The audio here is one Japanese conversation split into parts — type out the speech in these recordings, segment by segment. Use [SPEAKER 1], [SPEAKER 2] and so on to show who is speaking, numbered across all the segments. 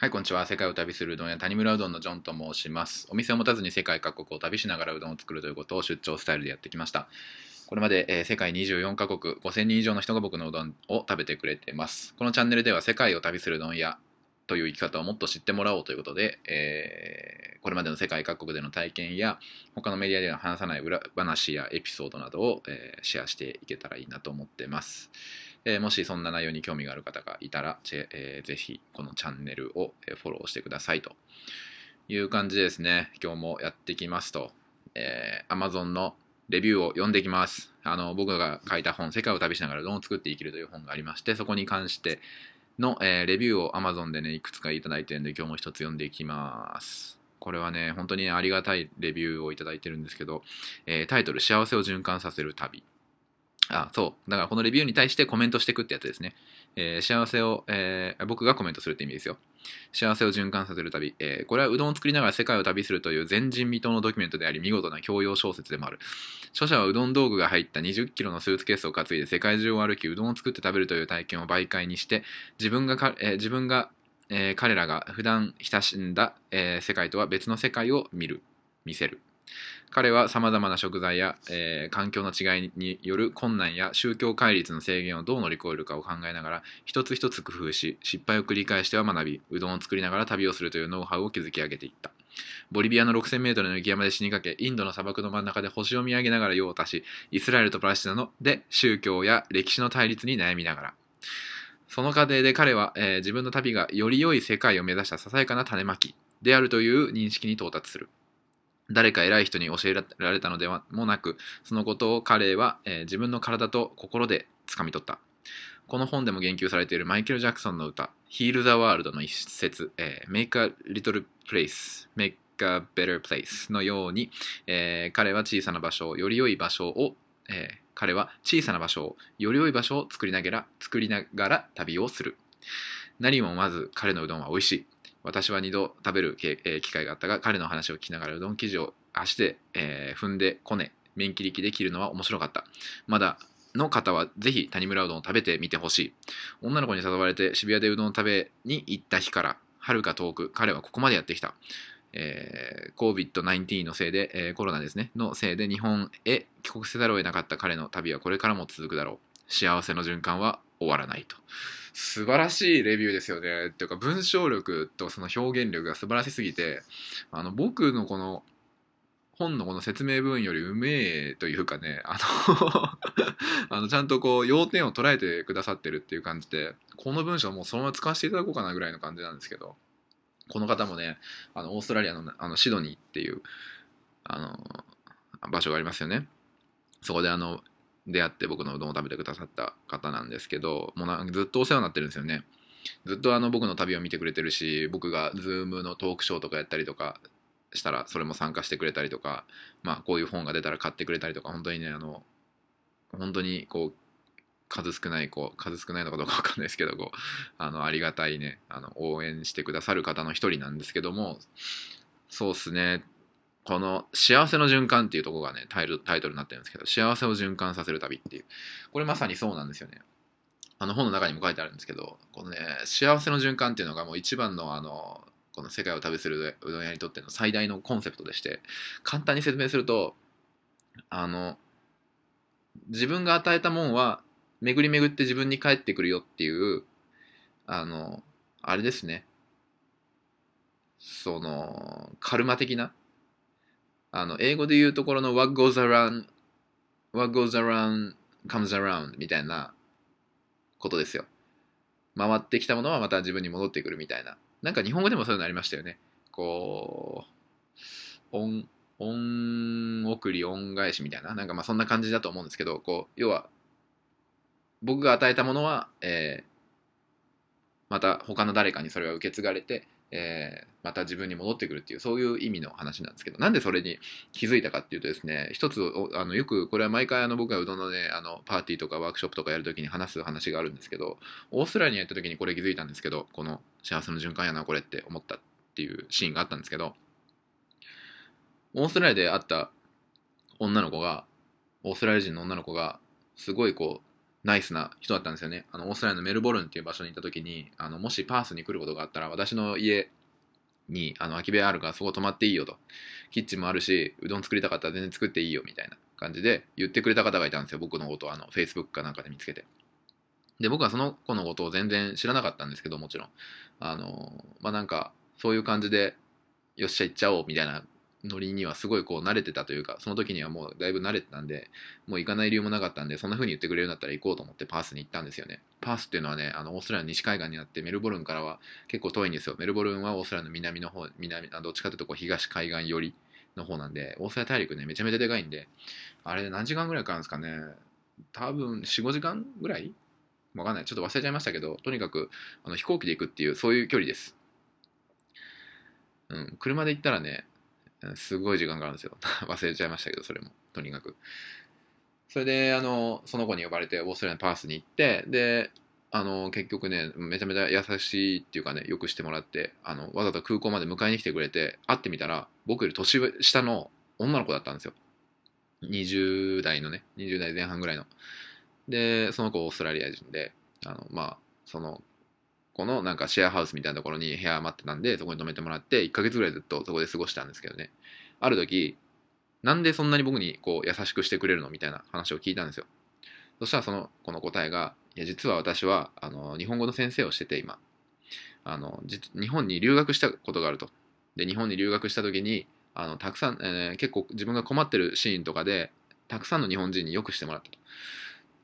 [SPEAKER 1] はい、こんにちは。世界を旅するうどん屋谷村うどんのジョンと申します。お店を持たずに世界各国を旅しながらうどんを作るということを出張スタイルでやってきました。これまで、えー世界24カ国5000人以上の人が僕のうどんを食べてくれてます。このチャンネルでは世界を旅するうどん屋という生き方をもっと知ってもらおうということで、えーこれまでの世界各国での体験や他のメディアでは話さない裏話やエピソードなどを、えーシェアしていけたらいいなと思ってます。えもしそんな内容に興味がある方がいたら、ぜ,、えーぜひこのチャンネルをフォローしてくださいという感じですね、今日もやってきますと、えー Amazon のレビューを読んできます。あの僕が書いた本、世界を旅しながらどんを作って生きるという本がありまして、そこに関しての、えーレビューを Amazon でね、いくつかいただいてるんで、今日も一つ読んでいきます。これはね、本当にありがたいレビューをいただいてるんですけど、えータイトル、幸せを循環させる旅。あ、そう。だからこのレビューに対してコメントしていくってやつですね。えー幸せを、えー僕がコメントするって意味ですよ。幸せを循環させる旅。えーこれはうどんを作りながら世界を旅するという前人未到のドキュメントであり、見事な教養小説でもある。著者はうどん道具が入った20キロのスーツケースを担いで世界中を歩き、うどんを作って食べるという体験を媒介にして、自分がか、えー自分が、えー彼らが普段親しんだ、えー世界とは別の世界を見る、見せる。彼はさまざまな食材や、えー環境の違いによる困難や宗教戒律の制限をどう乗り越えるかを考えながら一つ一つ工夫し失敗を繰り返しては学びうどんを作りながら旅をするというノウハウを築き上げていった。ボリビアの 6000m の雪山で死にかけインドの砂漠の真ん中で星を見上げながら用を足しイスラエルとパレスチナので宗教や歴史の対立に悩みながら。その過程で彼は、えー自分の旅がより良い世界を目指したささやかな種まきであるという認識に到達する。誰か偉い人に教えられたのではもなくそのことを彼は、えー自分の体と心で掴み取った。この本でも言及されているマイケル・ジャクソンの歌「Heal the World」の一節、えー Make a little place Make a better place のように、えー彼は小さな場所をより良い場所を、えー彼は小さな場所をより良い場所を作りながら作りながら旅をする。何もまず彼のうどんは美味しい。私は2度食べる機会があったが彼の話を聞きながらうどん生地を足で、えー踏んでこね麺切り機で切るのは面白かった。まだの方はぜひ谷村うどんを食べてみてほしい。女の子に誘われて渋谷でうどんを食べに行った日からはるか遠く彼はここまでやってきた。えー、COVID-19 のせいで、えーコロナですね、のせいで日本へ帰国せざるを得なかった彼の旅はこれからも続くだろう。幸せの循環は終わらないと。素晴らしいレビューですよね。っていうか文章力とその表現力が素晴らしすぎて、あの僕のこの本のこの説明文よりうめえというかね、あの あのちゃんとこう要点を捉えてくださってるっていう感じで、この文章もうそのまま使わせていただこうかなぐらいの感じなんですけど、この方もね、あのオーストラリアのあのシドニーっていうあの場所がありますよね。そこであの出会って僕のうどんを食べてくださった方なんですけど、もうなずっとお世話になってるんですよね。ずっとあの僕の旅を見てくれてるし、僕が Zoom のトークショーとかやったりとかしたら、それも参加してくれたりとか、まあこういう本が出たら買ってくれたりとか、本当にね、あの、本当にこう、数少ないこう数少ないのかどうかわかんないですけどこうあのありがたいねあの応援してくださる方の一人なんですけどもそうっすねこの「幸せの循環」っていうとこがねタイトルイトルになってるんですけど幸せを循環させる旅っていう。これまさにそうなんですよね。あの本の中にも書いてあるんですけどこのね幸せの循環っていうのがもう一番のあのこの世界を旅するうどん屋にとっての最大のコンセプトでして簡単に説明するとあの自分が与えたもんは巡り巡って自分に返ってくるよっていうあのあれですね。そのカルマ的なあの英語で言うところの What goes around What goes around comes around みたいなことですよ。回ってきたものはまた自分に戻ってくるみたいな。なんか日本語でもそういうのありましたよね。こう恩恩送り恩返しみたいな。なんかまあそんな感じだと思うんですけどこう要は僕が与えたものは、えーまた他の誰かにそれが受け継がれて、えーまた自分に戻ってくるっていうそういう意味の話なんですけどなんでそれに気づいたかっていうとですね一つあのよくこれは毎回あの僕がうどんのねあのパーティーとかワークショップとかやるときに話す話があるんですけどオーストラリアにやった時にこれ気づいたんですけどこの幸せの循環やなこれって思ったっていうシーンがあったんですけどオーストラリアで会った女の子がオーストラリア人の女の子がすごいこうナイスな人だったんですよね。あのオーストラリアのメルボルンっていう場所にいた時にあのもしパースに来ることがあったら私の家にあの空き部屋あるからそこ泊まっていいよと。キッチンもあるしうどん作りたかったら全然作っていいよみたいな感じで言ってくれた方がいたんですよ僕のことをあの Facebook かなんかで見つけて。で僕はその子のことを全然知らなかったんですけどもちろん。あのまあなんかそういう感じでよっしゃ行っちゃおうみたいなノリにはすごいこう慣れてたというかその時にはもうだいぶ慣れてたんでもう行かない理由もなかったんでそんな風に言ってくれるようになったら行こうと思ってパースに行ったんですよね。パースっていうのはねあのオーストラリアの西海岸にあってメルボルンからは結構遠いんですよ。メルボルンはオーストラリアの南の方南どっちかというとこう東海岸寄りの方なんでオーストラリア大陸ねめちゃめちゃでかいんであれ何時間ぐらいかかるんですかね。多分45時間ぐらい？わかんない。ちょっと忘れちゃいましたけどとにかくあの飛行機で行くっていうそういう距離です。うん車で行ったらねすごい時間があるんですよ。忘れちゃいましたけどそれも。とにかく。それであのその子に呼ばれてオーストラリアのパースに行ってであの結局ねめちゃめちゃ優しいっていうかねよくしてもらってあのわざと空港まで迎えに来てくれて会ってみたら僕より年下の女の子だったんですよ。20代のね20代前半ぐらいの。でその子オーストラリア人であのまあその子のなんかシェアハウスみたいなところに部屋待ってたんでそこに泊めてもらって1ヶ月ぐらいずっとそこで過ごしたんですけどね。ある時なんでそんなに僕にこう優しくしてくれるのみたいな話を聞いたんですよ。そしたらその子の答えがいや実は私はあの日本語の先生をしてて今。あの日本に留学したことがあると。で日本に留学した時にあのたくさん、えー、結構自分が困ってるシーンとかでたくさんの日本人によくしてもらったと。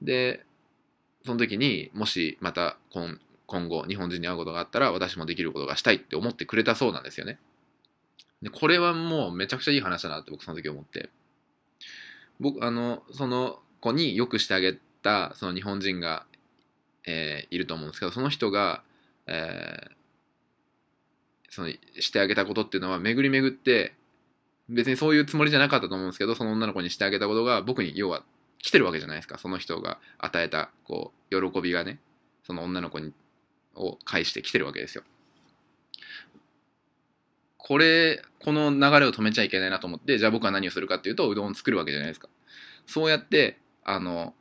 [SPEAKER 1] でその時にもしまた今後日本人に会うことがあったら私もできることがしたいって思ってくれたそうなんですよね。でこれはもうめちゃくちゃいい話だなって僕その時思って。僕あのその子によくしてあげたその日本人が、えー、いると思うんですけどその人が、えー、そのしてあげたことっていうのは巡り巡って別にそういうつもりじゃなかったと思うんですけどその女の子にしてあげたことが僕に要は来てるわけじゃないですか。その人が与えたこう喜びがね。その女の子にを返してきてるわけですよ。これこの流れを止めちゃいけないなと思ってじゃあ僕は何をするかっていうとうどんを作るわけじゃないですか。そうやってあの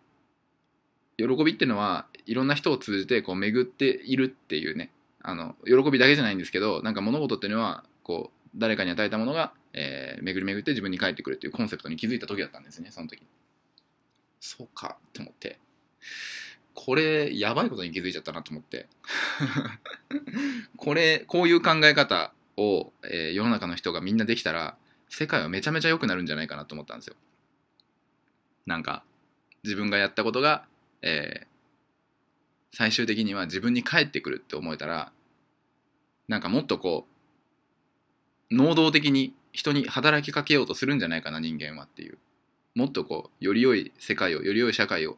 [SPEAKER 1] 喜びっていうのはいろんな人を通じてこう巡っているっていうねあの喜びだけじゃないんですけどなんか物事っていうのはこう誰かに与えたものが、えー、巡り巡って自分に返ってくるっていうコンセプトに気づいた時だったんですねその時そうかと思ってこれやばいことに気づいちゃったなと思って。これこういう考え方を、えー、世の中の人がみんなできたら世界はめちゃめちゃ良くなるんじゃないかなと思ったんですよ。なんか自分がやったことが、えー、最終的には自分に返ってくるって思えたらなんかもっとこう能動的に人に働きかけようとするんじゃないかな人間はっていう。もっとこうより良い世界をより良い社会をっ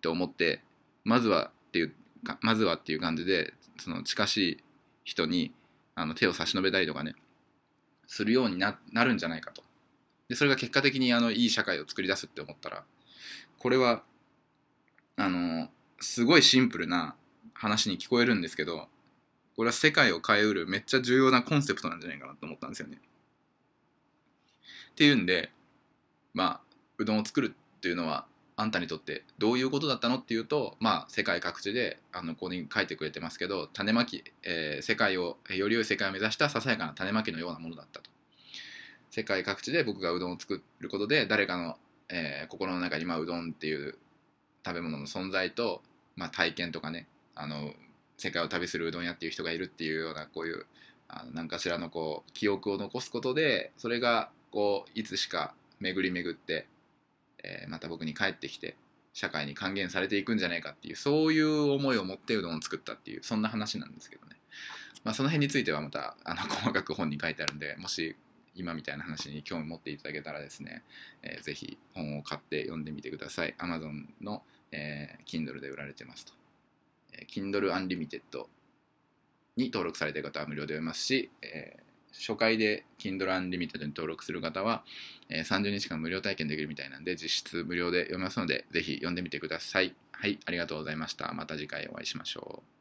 [SPEAKER 1] て思ってまずはっていうかまずはっていう感じでその近しい人にあの手を差し伸べたりとかねするようにななるんじゃないかとでそれが結果的にあのいい社会を作り出すって思ったらこれはあのすごいシンプルな話に聞こえるんですけどこれは世界を変えうるめっちゃ重要なコンセプトなんじゃないかなと思ったんですよね。っていうんでまあうどんを作るっていうのはあんたにとってどういうことだったのっていうと、まあ、世界各地であのここに書いてくれてますけど種まき、えー、世界をより良い世界を目指したささやかな種まきのようなものだったと。世界各地で僕がうどんを作ることで誰かの、えー、心の中に、まあ、うどんっていう食べ物の存在と、まあ、体験とかねあの世界を旅するうどん屋っていう人がいるっていうようなこういうあの何かしらのこう記憶を残すことでそれがこういつしか巡り巡ってえー、また僕に帰ってきて社会に還元されていくんじゃないかっていうそういう思いを持ってうどんを作ったっていうそんな話なんですけどね、まあ、その辺についてはまたあの細かく本に書いてあるんでもし今みたいな話に興味持っていただけたらですね、えー、ぜひ本を買って読んでみてください。Amazon の、えー、Kindle で売られてますと、えー、Kindle Unlimited に登録されている方は無料で読めますし、えー初回で Kindle Unlimited に登録する方は、えー、30日間無料体験できるみたいなんで実質無料で読めますのでぜひ読んでみてください。はい、ありがとうございました。また次回お会いしましょう。